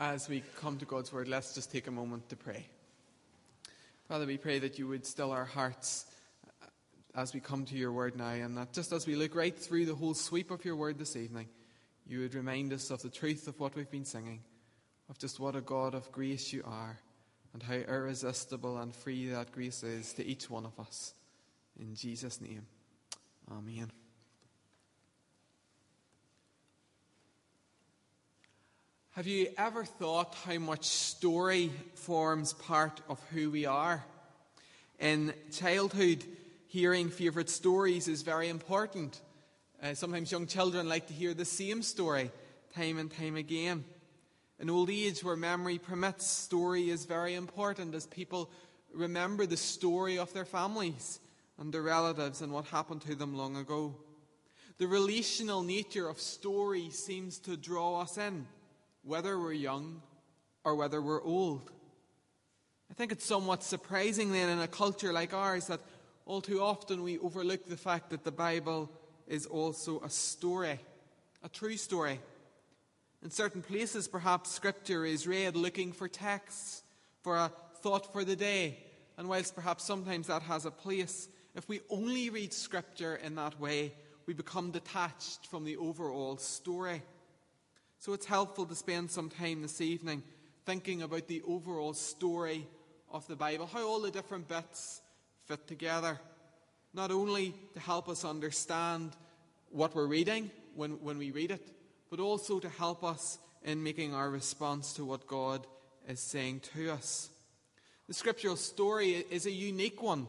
as we come to God's Word, let's just take a moment to pray. Father, we pray that you would still our hearts uh, as we come to your Word now, and that just as we look right through the whole sweep of your Word this evening, you would remind us of the truth of what we've been singing, of just what a God of grace you are, and how irresistible and free that grace is to each one of us. In Jesus' name, Amen. Have you ever thought how much story forms part of who we are? In childhood, hearing favourite stories is very important. Uh, sometimes young children like to hear the same story time and time again. In old age, where memory permits, story is very important as people remember the story of their families and their relatives and what happened to them long ago. The relational nature of story seems to draw us in whether we're young or whether we're old. I think it's somewhat surprising then in a culture like ours that all too often we overlook the fact that the Bible is also a story, a true story. In certain places, perhaps Scripture is read looking for texts, for a thought for the day, and whilst perhaps sometimes that has a place, if we only read Scripture in that way, we become detached from the overall story. So it's helpful to spend some time this evening thinking about the overall story of the Bible, how all the different bits fit together. Not only to help us understand what we're reading when, when we read it, but also to help us in making our response to what God is saying to us. The scriptural story is a unique one,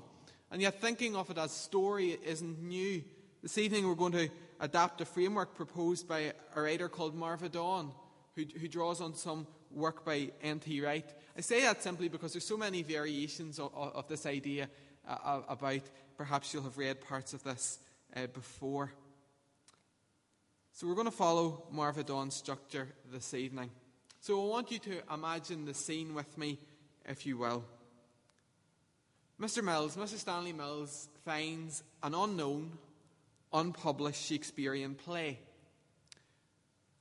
and yet thinking of it as a story isn't new. This evening we're going to adapt a framework proposed by a writer called Marva Dawn, who, who draws on some work by N.T. Wright. I say that simply because there's so many variations of, of this idea uh, about, perhaps you'll have read parts of this uh, before. So we're going to follow Marva Dawn's structure this evening. So I want you to imagine the scene with me, if you will. Mr. Mills, Mr. Stanley Mills, finds an unknown unpublished Shakespearean play.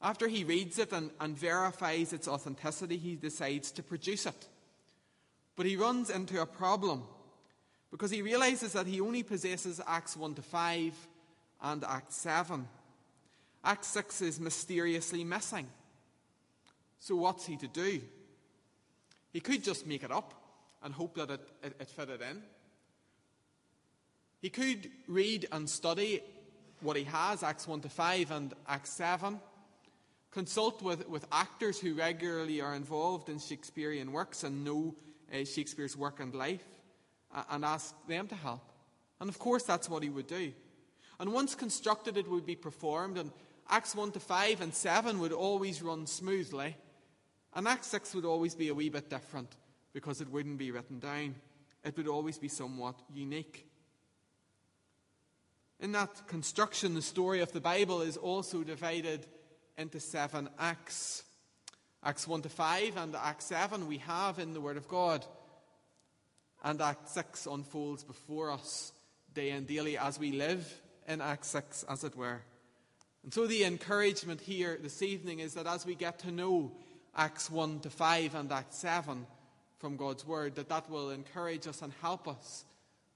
After he reads it and, and verifies its authenticity, he decides to produce it. But he runs into a problem because he realizes that he only possesses Acts 1 to 5 and Act 7. Act 6 is mysteriously missing. So, what's he to do? He could just make it up and hope that it, it, it fitted in. He could read and study what he has, Acts 1 to 5 and Acts 7. Consult with, with actors who regularly are involved in Shakespearean works and know uh, Shakespeare's work and life uh, and ask them to help. And of course, that's what he would do. And once constructed, it would be performed, and Acts 1 to 5 and 7 would always run smoothly, and Acts 6 would always be a wee bit different because it wouldn't be written down. It would always be somewhat unique. In that construction, the story of the Bible is also divided into seven acts. Acts 1 to 5 and Acts 7 we have in the Word of God. And Act 6 unfolds before us day and daily as we live in Act 6, as it were. And so the encouragement here this evening is that as we get to know Acts 1 to 5 and Act 7 from God's Word, that that will encourage us and help us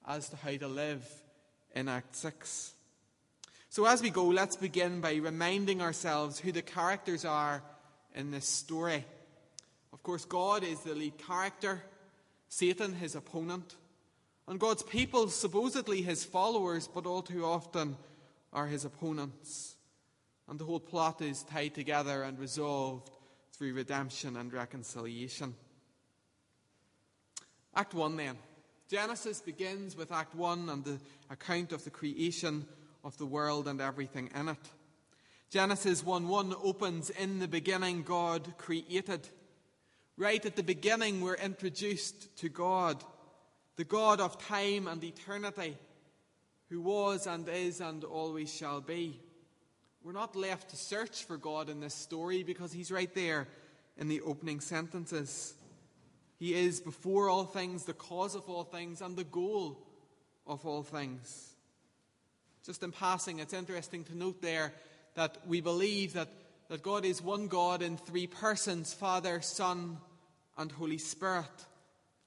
as to how to live in Act 6. So, as we go, let's begin by reminding ourselves who the characters are in this story. Of course, God is the lead character, Satan, his opponent, and God's people, supposedly his followers, but all too often are his opponents. And the whole plot is tied together and resolved through redemption and reconciliation. Act 1 then. Genesis begins with Act 1 and the account of the creation of the world and everything in it. Genesis 1 1 opens In the beginning, God created. Right at the beginning, we're introduced to God, the God of time and eternity, who was and is and always shall be. We're not left to search for God in this story because He's right there in the opening sentences. He is before all things, the cause of all things, and the goal of all things. Just in passing, it's interesting to note there that we believe that that God is one God in three persons Father, Son, and Holy Spirit.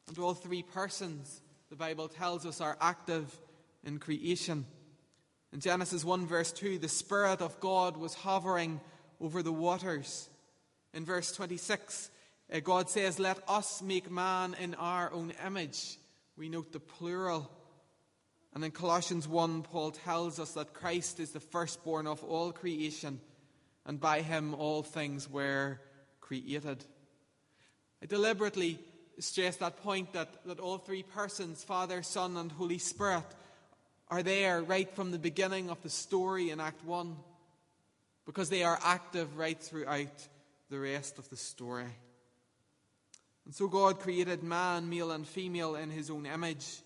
And all three persons, the Bible tells us, are active in creation. In Genesis 1, verse 2, the Spirit of God was hovering over the waters. In verse 26, uh, Uh, God says, Let us make man in our own image. We note the plural. And in Colossians 1, Paul tells us that Christ is the firstborn of all creation, and by him all things were created. I deliberately stress that point that, that all three persons, Father, Son, and Holy Spirit, are there right from the beginning of the story in Act 1 because they are active right throughout the rest of the story. And so God created man, male and female, in his own image.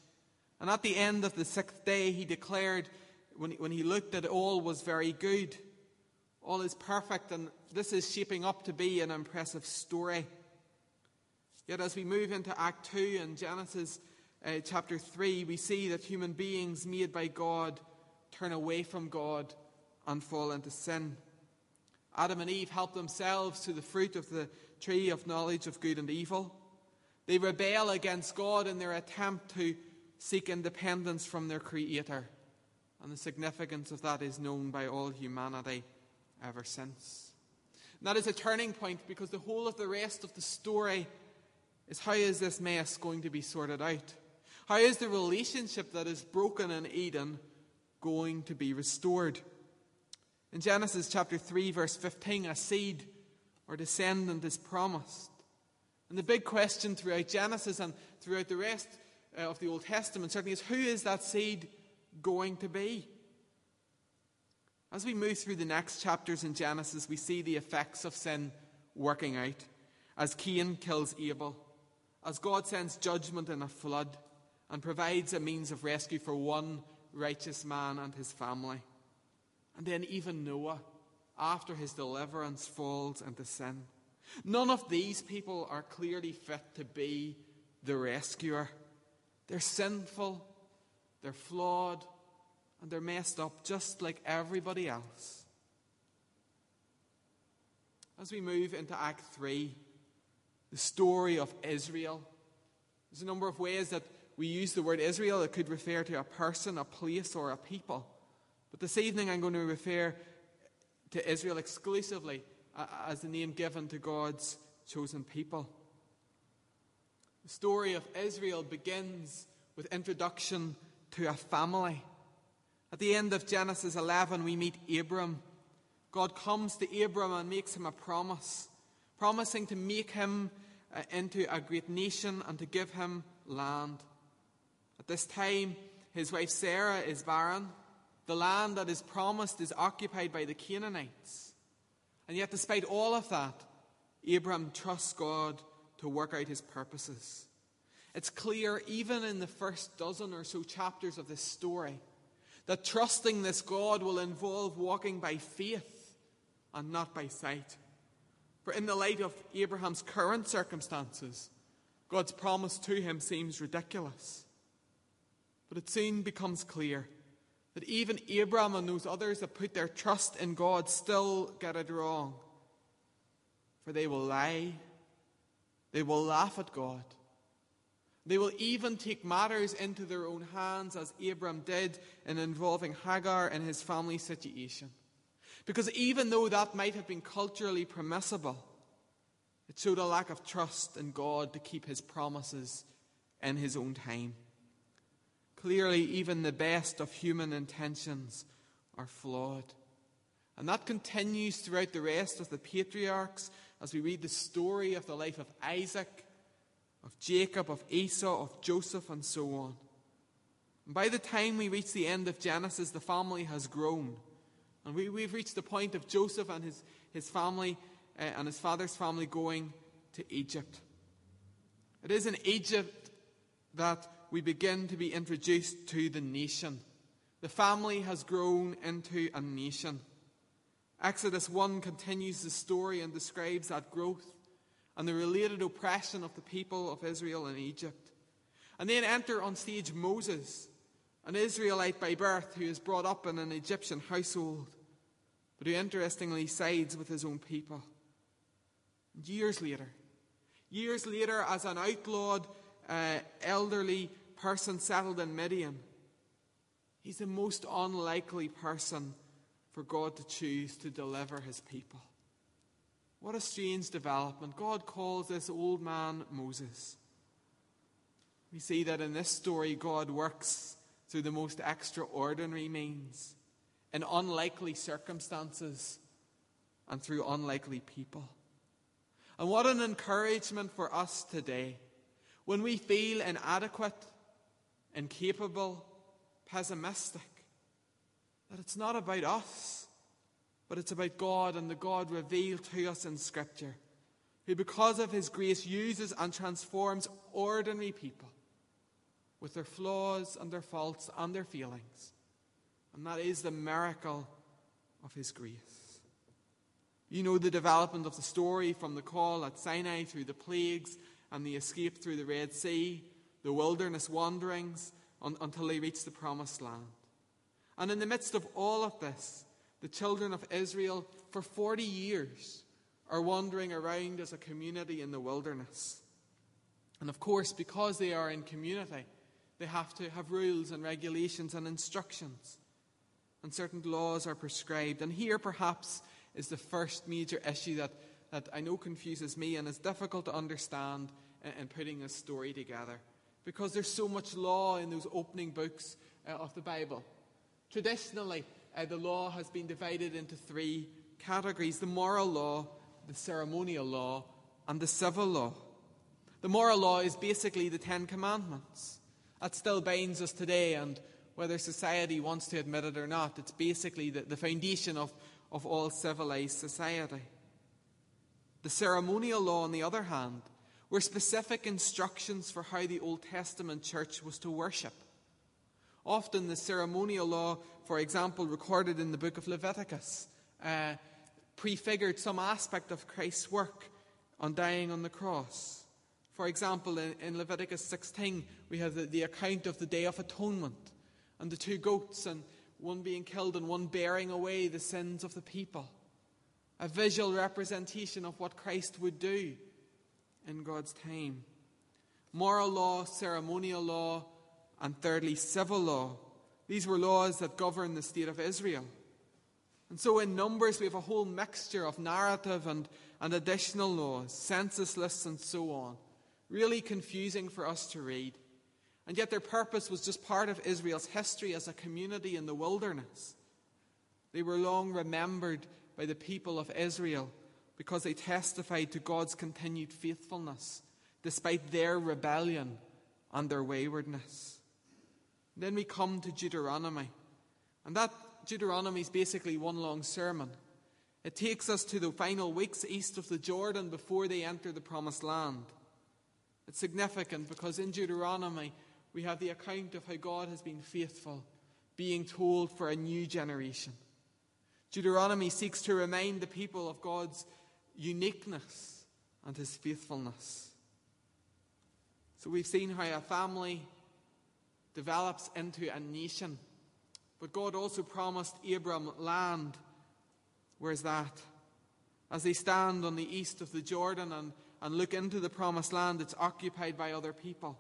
And at the end of the sixth day, he declared, when he, when he looked, that all was very good. All is perfect, and this is shaping up to be an impressive story. Yet, as we move into Act 2 in Genesis uh, chapter 3, we see that human beings made by God turn away from God and fall into sin. Adam and Eve help themselves to the fruit of the tree of knowledge of good and evil. They rebel against God in their attempt to seek independence from their Creator. And the significance of that is known by all humanity ever since. And that is a turning point because the whole of the rest of the story is how is this mess going to be sorted out? How is the relationship that is broken in Eden going to be restored? In Genesis chapter 3, verse 15, a seed or descendant is promised. And the big question throughout Genesis and throughout the rest uh, of the Old Testament certainly is who is that seed going to be? As we move through the next chapters in Genesis, we see the effects of sin working out as Cain kills Abel as God sends judgment in a flood and provides a means of rescue for one righteous man and his family. And then even Noah, after his deliverance, falls into sin. None of these people are clearly fit to be the rescuer. They're sinful, they're flawed, and they're messed up just like everybody else. As we move into Act 3, the story of Israel. There's a number of ways that we use the word Israel. It could refer to a person, a place, or a people. But this evening I'm going to refer to Israel exclusively as the name given to God's chosen people. The story of Israel begins with introduction to a family. At the end of Genesis 11, we meet Abram. God comes to Abram and makes him a promise, promising to make him uh, into a great nation and to give him land. At this time, his wife Sarah is barren. The land that is promised is occupied by the Canaanites. And yet, despite all of that, Abram trusts God to work out his purposes. It's clear, even in the first dozen or so chapters of this story, that trusting this God will involve walking by faith and not by sight. For in the light of Abraham's current circumstances, God's promise to him seems ridiculous. But it soon becomes clear that even Abraham and those others that put their trust in God still get it wrong. For they will lie, they will laugh at God. They will even take matters into their own hands, as Abram did in involving Hagar and his family situation. Because even though that might have been culturally permissible, it showed a lack of trust in God to keep his promises in his own time. Clearly, even the best of human intentions are flawed. And that continues throughout the rest of the patriarchs as we read the story of the life of Isaac, of Jacob, of Esau, of Joseph, and so on. And by the time we reach the end of Genesis, the family has grown. And we, we've reached the point of Joseph and his, his family uh, and his father's family going to Egypt. It is in Egypt that we begin to be introduced to the nation. The family has grown into a nation. Exodus 1 continues the story and describes that growth and the related oppression of the people of Israel in Egypt. And then enter on stage Moses, an Israelite by birth who is brought up in an Egyptian household. but who interestingly sides with his own people. Years later, years later, as an outlawed, uh, elderly person settled in Midian, he's the most unlikely person for God to choose to deliver his people. What a strange development. God calls this old man Moses. We see that in this story, God works through the most extraordinary means, in unlikely circumstances, and through unlikely people. And what an encouragement for us today when we feel inadequate, incapable, pessimistic that it's not about us, but it's about God and the God revealed to us in Scripture, who, because of His grace, uses and transforms ordinary people with their flaws and their faults and their feelings. And that is the miracle of His grace. You know the development of the story from the call at Sinai through the plagues and the escape through the Red Sea, the wilderness wanderings until they reach the promised land. And in the midst of all of this, the children of Israel, for 40 years, are wandering around as a community in the wilderness. And of course, because they are in community, they have to have rules and regulations and instructions. And certain laws are prescribed. And here, perhaps, is the first major issue that, that I know confuses me and is difficult to understand in, in putting this story together. Because there's so much law in those opening books uh, of the Bible. Traditionally, uh, the law has been divided into three categories the moral law, the ceremonial law, and the civil law. The moral law is basically the Ten Commandments. That still binds us today, and whether society wants to admit it or not, it's basically the, the foundation of, of all civilized society. The ceremonial law, on the other hand, were specific instructions for how the Old Testament church was to worship. Often the ceremonial law, for example, recorded in the book of Leviticus, uh, prefigured some aspect of Christ's work on dying on the cross. For example, in, in Leviticus 16, we have the, the account of the Day of Atonement and the two goats, and one being killed and one bearing away the sins of the people. A visual representation of what Christ would do in God's time. Moral law, ceremonial law, and thirdly, civil law. These were laws that governed the state of Israel. And so in Numbers, we have a whole mixture of narrative and, and additional laws, census lists, and so on. Really confusing for us to read. And yet their purpose was just part of Israel's history as a community in the wilderness. They were long remembered by the people of Israel because they testified to God's continued faithfulness despite their rebellion and their waywardness. Then we come to Deuteronomy. And that Deuteronomy is basically one long sermon. It takes us to the final weeks east of the Jordan before they enter the promised land. It's significant because in Deuteronomy we have the account of how God has been faithful, being told for a new generation. Deuteronomy seeks to remind the people of God's uniqueness and his faithfulness. So we've seen how a family develops into a nation. But God also promised Abram land. Where's that? As they stand on the east of the Jordan and, and look into the promised land, it's occupied by other people.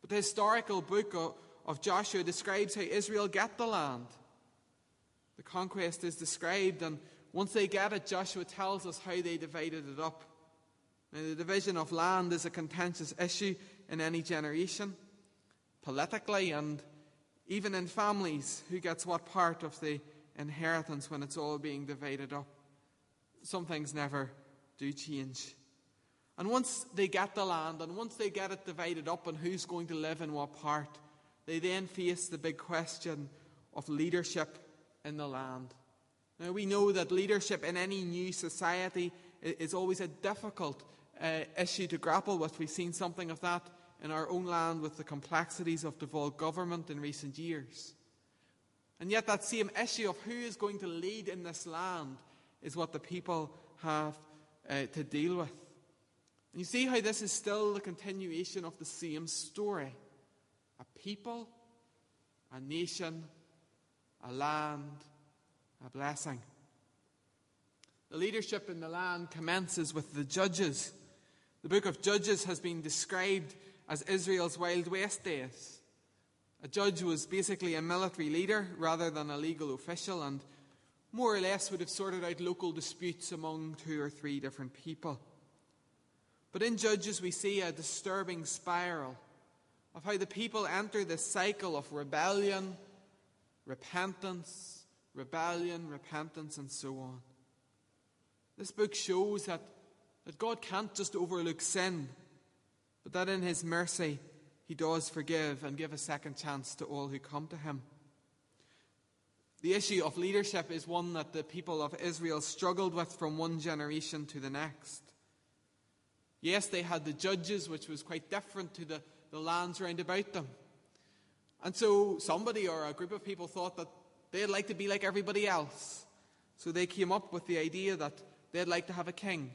But the historical book of, of Joshua describes how Israel get the land. The conquest is described, and once they get it, Joshua tells us how they divided it up. Now, the division of land is a contentious issue in any generation politically and even in families, who gets what part of the inheritance when it's all being divided up. Some things never do change. And once they get the land, and once they get it divided up and who's going to live in what part, they then face the big question of leadership in the land. Now, we know that leadership in any new society is always a difficult uh, issue to grapple with. We've seen something of that in our own land with the complexities of devolved government in recent years. And yet, that same issue of who is going to lead in this land is what the people have uh, to deal with. And you see how this is still the continuation of the same story a people, a nation, a land, a blessing. The leadership in the land commences with the judges. The book of Judges has been described as Israel's Wild West days. A judge was basically a military leader rather than a legal official and more or less would have sorted out local disputes among two or three different people. But in Judges, we see a disturbing spiral of how the people enter this cycle of rebellion, repentance, rebellion, repentance, and so on. This book shows that, that God can't just overlook sin, but that in His mercy, He does forgive and give a second chance to all who come to Him. The issue of leadership is one that the people of Israel struggled with from one generation to the next. Yes, they had the judges, which was quite different to the, the lands round about them. And so somebody or a group of people thought that they'd like to be like everybody else. So they came up with the idea that they'd like to have a king,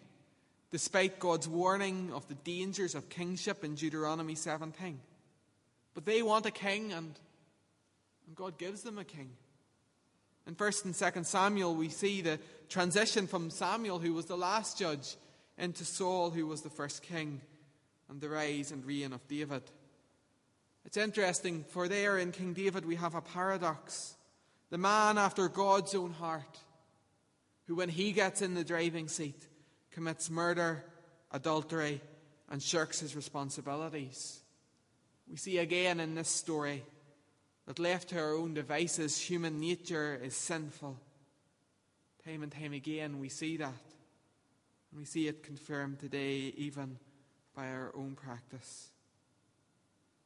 despite God's warning of the dangers of kingship in Deuteronomy 17. But they want a king, and, and God gives them a king. In 1st and 2nd Samuel, we see the transition from Samuel, who was the last judge, into Saul, who was the first king, and the rise and reign of David. It's interesting, for there in King David we have a paradox. The man after God's own heart, who when he gets in the driving seat commits murder, adultery, and shirks his responsibilities. We see again in this story that left to our own devices, human nature is sinful. Time and time again, we see that. And we see it confirmed today, even by our own practice.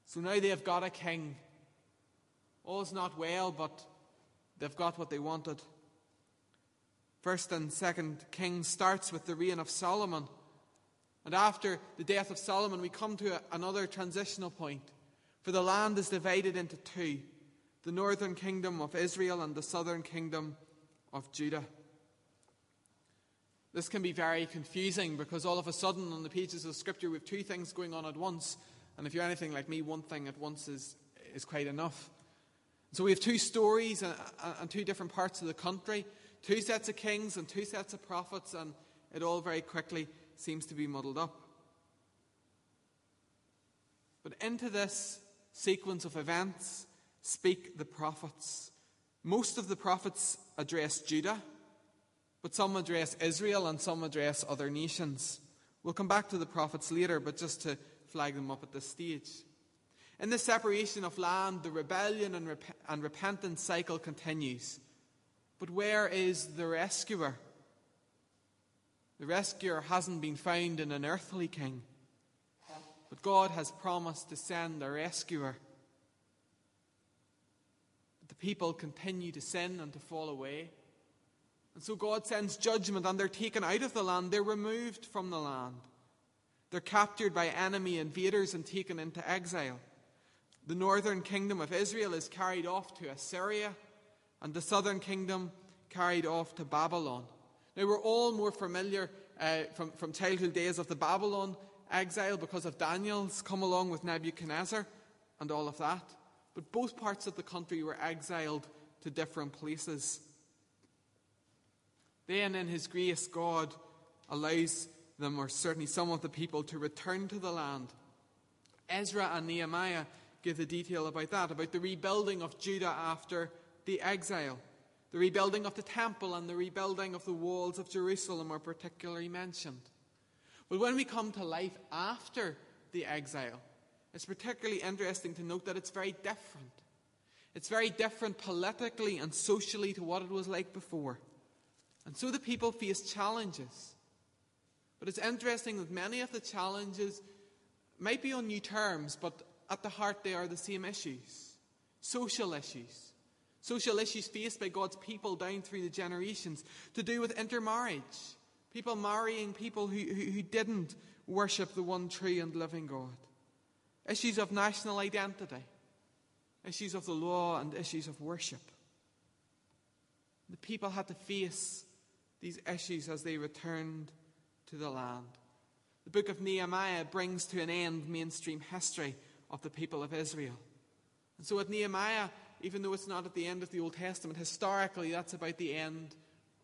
So now they have got a king. All's not well, but they've got what they wanted. First and second Kings starts with the reign of Solomon. And after the death of Solomon, we come to another transitional point. For the land is divided into two the northern kingdom of Israel and the southern kingdom of Judah. This can be very confusing because all of a sudden on the pages of Scripture we have two things going on at once. And if you're anything like me, one thing at once is, is quite enough. So we have two stories and, two different parts of the country, two sets of kings and two sets of prophets, and it all very quickly seems to be muddled up. But into this sequence of events speak the prophets. Most of the prophets address Judah, but some address Israel and some address other nations. We'll come back to the prophets later, but just to flag them up at this stage. In the separation of land, the rebellion and, rep- and repentance cycle continues. But where is the rescuer? The rescuer hasn't been found in an earthly king, but God has promised to send a rescuer But the people continue to sin and to fall away. And so God sends judgment and they're taken out of the land. They're removed from the land. They're captured by enemy invaders and taken into exile. The northern kingdom of Israel is carried off to Assyria, and the southern kingdom carried off to Babylon. Now, we're all more familiar uh, from, from childhood days of the Babylon exile because of Daniel's come along with Nebuchadnezzar and all of that. But both parts of the country were exiled to different places. Then, in His grace, God allows them, or certainly some of the people, to return to the land. Ezra and Nehemiah give the detail about that, about the rebuilding of Judah after the exile. The rebuilding of the temple and the rebuilding of the walls of Jerusalem are particularly mentioned. But when we come to life after the exile, it's particularly interesting to note that it's very different. It's very different politically and socially to what it was like before. And so the people face challenges. But it's interesting that many of the challenges might be on new terms, but at the heart they are the same issues social issues. Social issues faced by God's people down through the generations to do with intermarriage. People marrying people who, who, who didn't worship the one true and living God issues of national identity, issues of the law, and issues of worship. The people had to face these issues as they returned to the land. The book of Nehemiah brings to an end mainstream history of the people of Israel. And so, at Nehemiah, even though it's not at the end of the Old Testament, historically that's about the end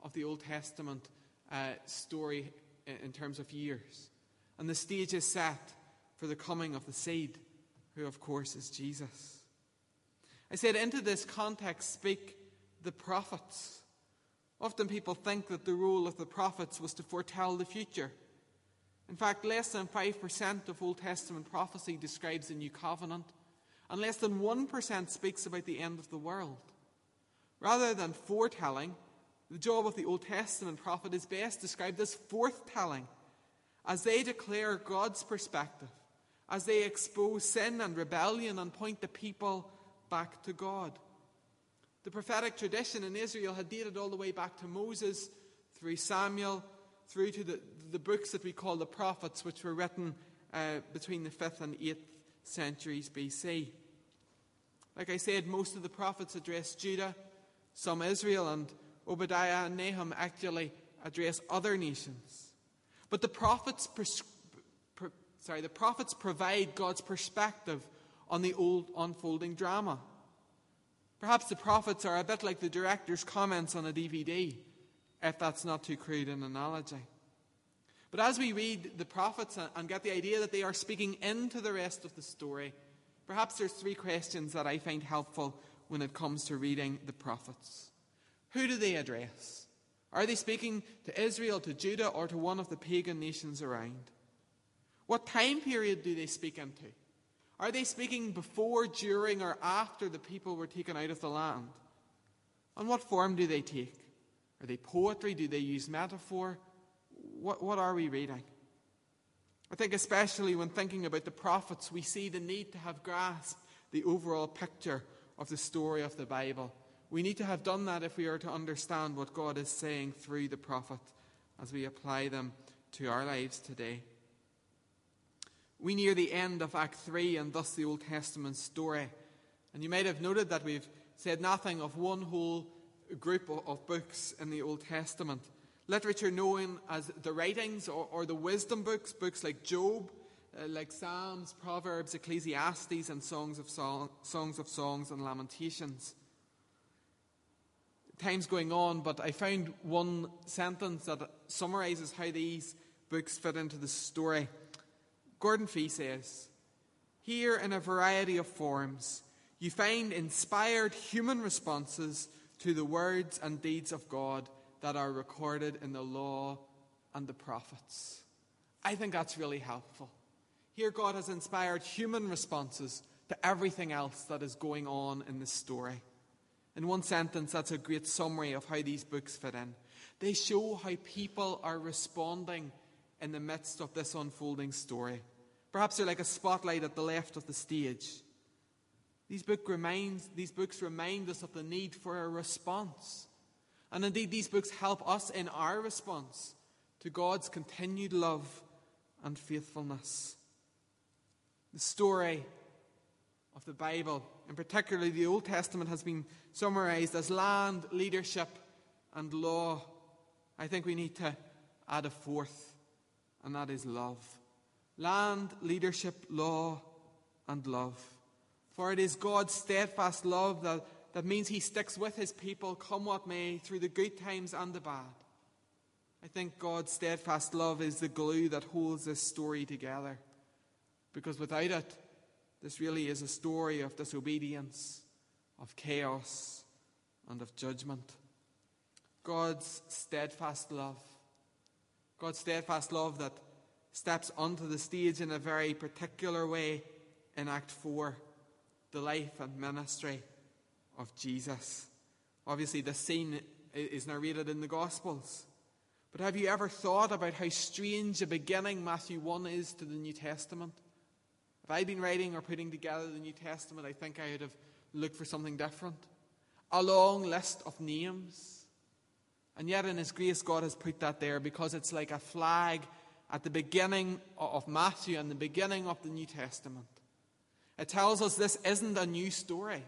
of the Old Testament uh, story in, in terms of years. And the stage is set for the coming of the seed, who, of course, is Jesus. I said, into this context speak the prophets. Often people think that the role of the prophets was to foretell the future. In fact, less than 5% of Old Testament prophecy describes the new covenant, and less than 1% speaks about the end of the world. Rather than foretelling, the job of the Old Testament prophet is best described as forthtelling, as they declare God's perspective, as they expose sin and rebellion and point the people back to God. The prophetic tradition in Israel had dated all the way back to Moses, through Samuel, through to the, the books that we call the prophets, which were written uh, between the 5th and 8th centuries BC. Like I said, most of the prophets address Judah, some Israel, and Obadiah and Nahum actually address other nations. But the prophets, pres- sorry, the prophets provide God's perspective on the old unfolding drama. Perhaps the prophets are a bit like the director's comments on a DVD, if that's not too crude an analogy. But as we read the prophets and get the idea that they are speaking into the rest of the story, perhaps there's three questions that I find helpful when it comes to reading the prophets. Who do they address? Are they speaking to Israel, to Judah, or to one of the pagan nations around? What time period do they speak into? Are they speaking before, during, or after the people were taken out of the land? And what form do they take? Are they poetry? Do they use metaphor? What, what are we reading? I think, especially when thinking about the prophets, we see the need to have grasped the overall picture of the story of the Bible. We need to have done that if we are to understand what God is saying through the prophet as we apply them to our lives today. We near the end of Act 3 and thus the Old Testament story. And you might have noted that we've said nothing of one whole group of books in the Old Testament. Literature known as the writings or, or the wisdom books, books like Job, uh, like Psalms, Proverbs, Ecclesiastes, and Songs of, Song, Songs of Songs and Lamentations. Time's going on, but I found one sentence that summarizes how these books fit into the story. Gordon Fee says, Here, in a variety of forms, you find inspired human responses to the words and deeds of God that are recorded in the law and the prophets. I think that's really helpful. Here, God has inspired human responses to everything else that is going on in this story. In one sentence, that's a great summary of how these books fit in. They show how people are responding in the midst of this unfolding story. Perhaps they're like a spotlight at the left of the stage. These, book reminds, these books remind us of the need for a response. And indeed, these books help us in our response to God's continued love and faithfulness. The story of the Bible, and particularly the Old Testament, has been summarized as land, leadership, and law. I think we need to add a fourth and that is love. Land, leadership, law, and love. For it is God's steadfast love that, that means He sticks with His people, come what may, through the good times and the bad. I think God's steadfast love is the glue that holds this story together. Because without it, this really is a story of disobedience, of chaos, and of judgment. God's steadfast love God's steadfast love that steps onto the stage in a very particular way in Act 4 the life and ministry of Jesus. Obviously, this scene is narrated in the Gospels. But have you ever thought about how strange a beginning Matthew 1 is to the New Testament? If I'd been writing or putting together the New Testament, I think I would have looked for something different. A long list of names and yet, in His grace, God has put that there because it's like a flag at the beginning of Matthew and the beginning of the New Testament. It tells us this isn't a new story.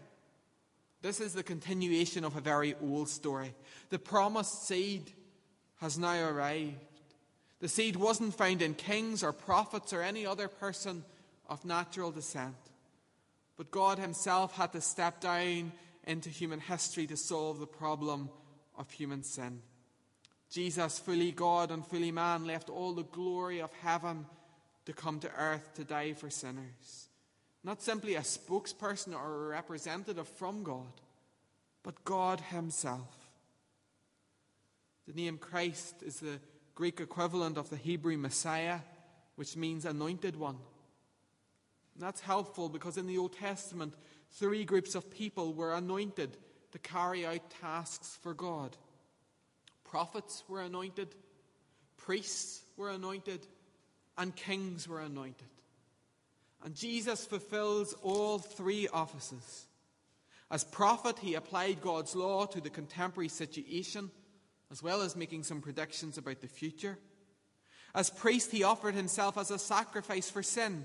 This is the continuation of a very old story. The promised seed has now arrived. The seed wasn't found in kings or prophets or any other person of natural descent. But God Himself had to step down into human history to solve the problem of human sin. Jesus, fully God and fully man, left all the glory of heaven to come to earth to die for sinners. Not simply a spokesperson or a representative from God, but God Himself. The name Christ is the Greek equivalent of the Hebrew Messiah, which means anointed one. And that's helpful because in the Old Testament, three groups of people were anointed to carry out tasks for God. Prophets were anointed, priests were anointed, and kings were anointed. And Jesus fulfills all three offices. As prophet, he applied God's law to the contemporary situation, as well as making some predictions about the future. As priest, he offered himself as a sacrifice for sin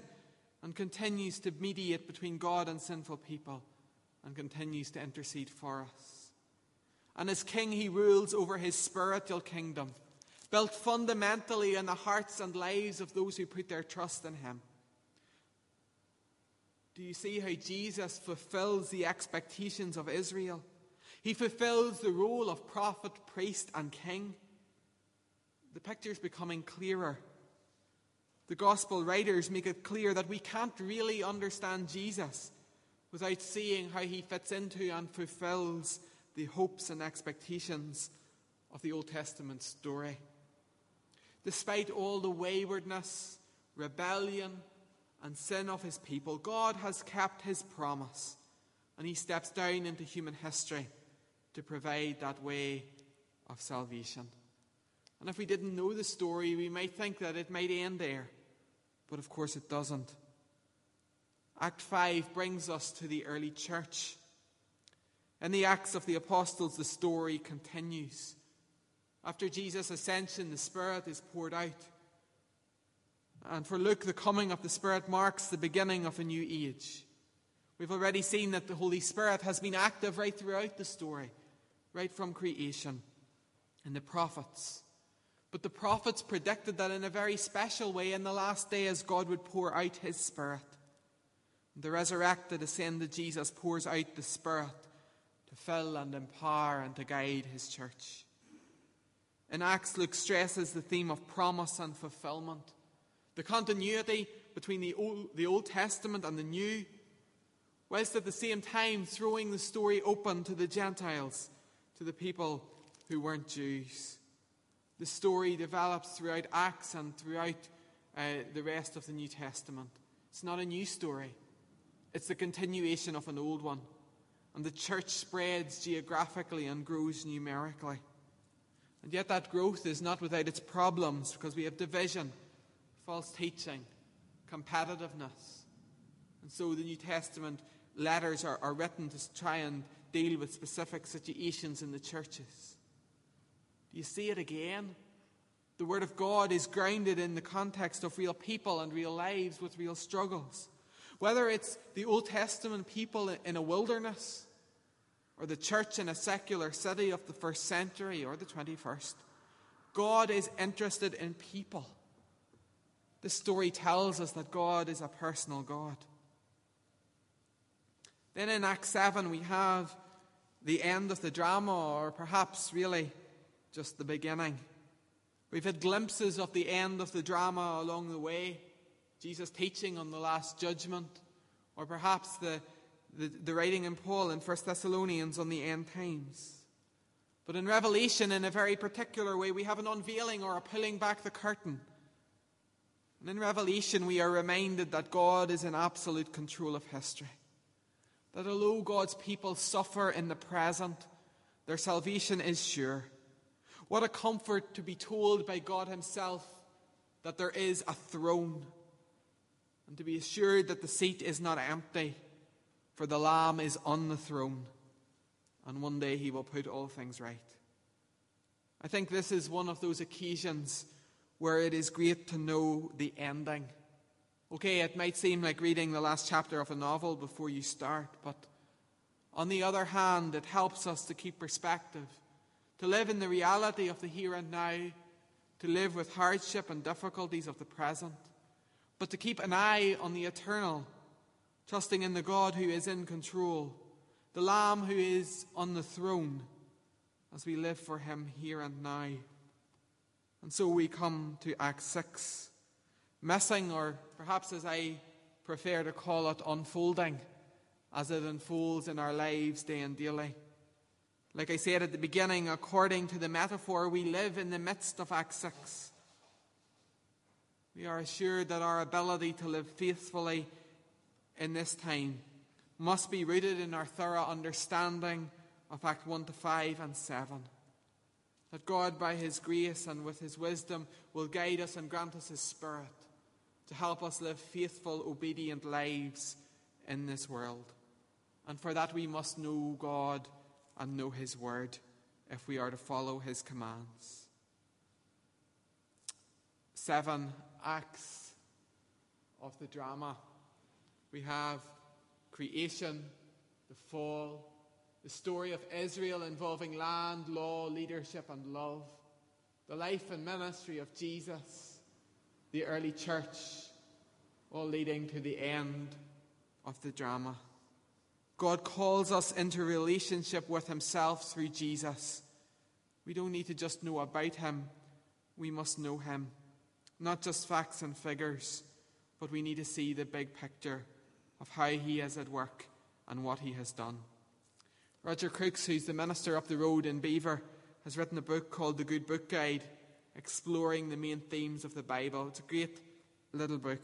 and continues to mediate between God and sinful people and continues to intercede for us. And as king, he rules over his spiritual kingdom, built fundamentally in the hearts and lives of those who put their trust in him. Do you see how Jesus fulfills the expectations of Israel? He fulfills the role of prophet, priest, and king. The picture is becoming clearer. The gospel writers make it clear that we can't really understand Jesus without seeing how he fits into and fulfills the hopes and expectations of the Old Testament story. Despite all the waywardness, rebellion, and sin of his people, God has kept his promise, and he steps down into human history to provide that way of salvation. And if we didn't know the story, we might think that it might end there, but of course it doesn't. Act 5 brings us to the early church. In the Acts of the Apostles, the story continues. After Jesus' ascension, the Spirit is poured out. And for Luke, the coming of the Spirit marks the beginning of a new age. We've already seen that the Holy Spirit has been active right throughout the story, right from creation, and the prophets. But the prophets predicted that in a very special way in the last days God would pour out his Spirit. The resurrected, ascended Jesus pours out the Spirit to fill and empower and to guide his church. In Acts, Luke stresses the theme of promise and fulfillment, the continuity between the Old, the Old Testament and the New, whilst at the same time throwing the story open to the Gentiles, to the people who weren't Jews. The story develops throughout Acts and throughout uh, the rest of the New Testament. It's not a new story. It's the continuation of an old one. And the church spreads geographically and grows numerically. And yet, that growth is not without its problems because we have division, false teaching, competitiveness. And so the New Testament letters are, are written to try and deal with specific situations in the churches. Do you see it again? The Word of God is grounded in the context of real people and real lives with real struggles. Whether it's the Old Testament people in a wilderness, or the church in a secular city of the first century or the 21st, God is interested in people. This story tells us that God is a personal God. Then in Act 7, we have the end of the drama, or perhaps really just the beginning. We've had glimpses of the end of the drama along the way. Jesus teaching on the Last Judgment, or perhaps the, the, the writing in Paul in 1 Thessalonians on the end times. But in Revelation, in a very particular way, we have an unveiling or a pulling back the curtain. And in Revelation, we are reminded that God is in absolute control of history. That although God's people suffer in the present, their salvation is sure. What a comfort to be told by God Himself that there is a throne and to be assured that the seat is not empty, for the Lamb is on the throne, and one day he will put all things right. I think this is one of those occasions where it is great to know the ending. Okay, it might seem like reading the last chapter of a novel before you start, but on the other hand, it helps us to keep perspective, to live in the reality of the here and now, to live with hardship and difficulties of the present but to keep an eye on the eternal, trusting in the God who is in control, the Lamb who is on the throne, as we live for him here and now. And so we come to Act 6, missing, or perhaps as I prefer to call it, unfolding, as it unfolds in our lives day and daily. Like I said at the beginning, according to the metaphor, we live in the midst of Act 6. We are assured that our ability to live faithfully in this time must be rooted in our thorough understanding of Act 1 to 5 and 7. That God, by His grace and with His wisdom, will guide us and grant us His Spirit to help us live faithful, obedient lives in this world. And for that, we must know God and know His Word if we are to follow His commands. Seven acts of the drama. We have creation, the fall, the story of Israel involving land, law, leadership, and love, the life and ministry of Jesus, the early church, all leading to the end of the drama. God calls us into relationship with Himself through Jesus. We don't need to just know about Him, we must know Him. Not just facts and figures, but we need to see the big picture of how He is at work and what He has done. Roger Crooks, who's the minister up the road in Beaver, has written a book called The Good Book Guide, exploring the main themes of the Bible. It's a great little book.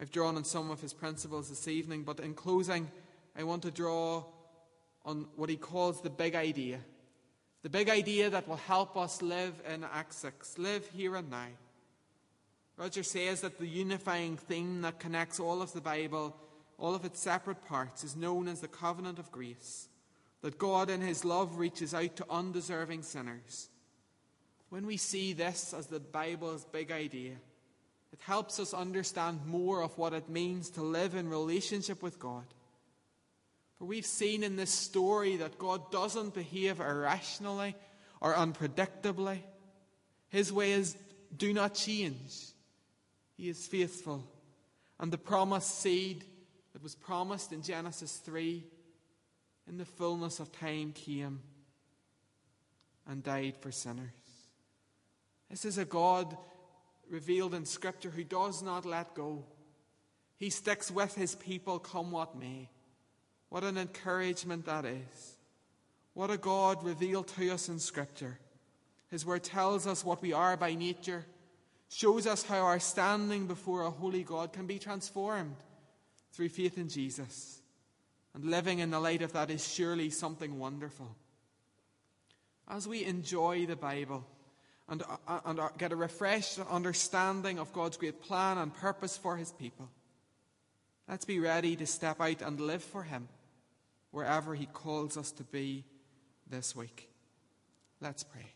I've drawn on some of his principles this evening, but in closing, I want to draw on what he calls the big idea. The big idea that will help us live in Act 6, live here and now. Roger says that the unifying theme that connects all of the Bible, all of its separate parts, is known as the covenant of grace. That God in His love reaches out to undeserving sinners. When we see this as the Bible's big idea, it helps us understand more of what it means to live in relationship with God. For we've seen in this story that God doesn't behave irrationally or unpredictably. His ways do not change. He is faithful. And the promised seed that was promised in Genesis 3 in the fullness of time came and died for sinners. This is a God revealed in Scripture who does not let go. He sticks with his people, come what may. What an encouragement that is. What a God revealed to us in Scripture. His word tells us what we are by nature, shows us how our standing before a holy God can be transformed through faith in Jesus. And living in the light of that is surely something wonderful. As we enjoy the Bible and, uh, and get a refreshed understanding of God's great plan and purpose for His people, let's be ready to step out and live for Him wherever He calls us to be this week. Let's pray.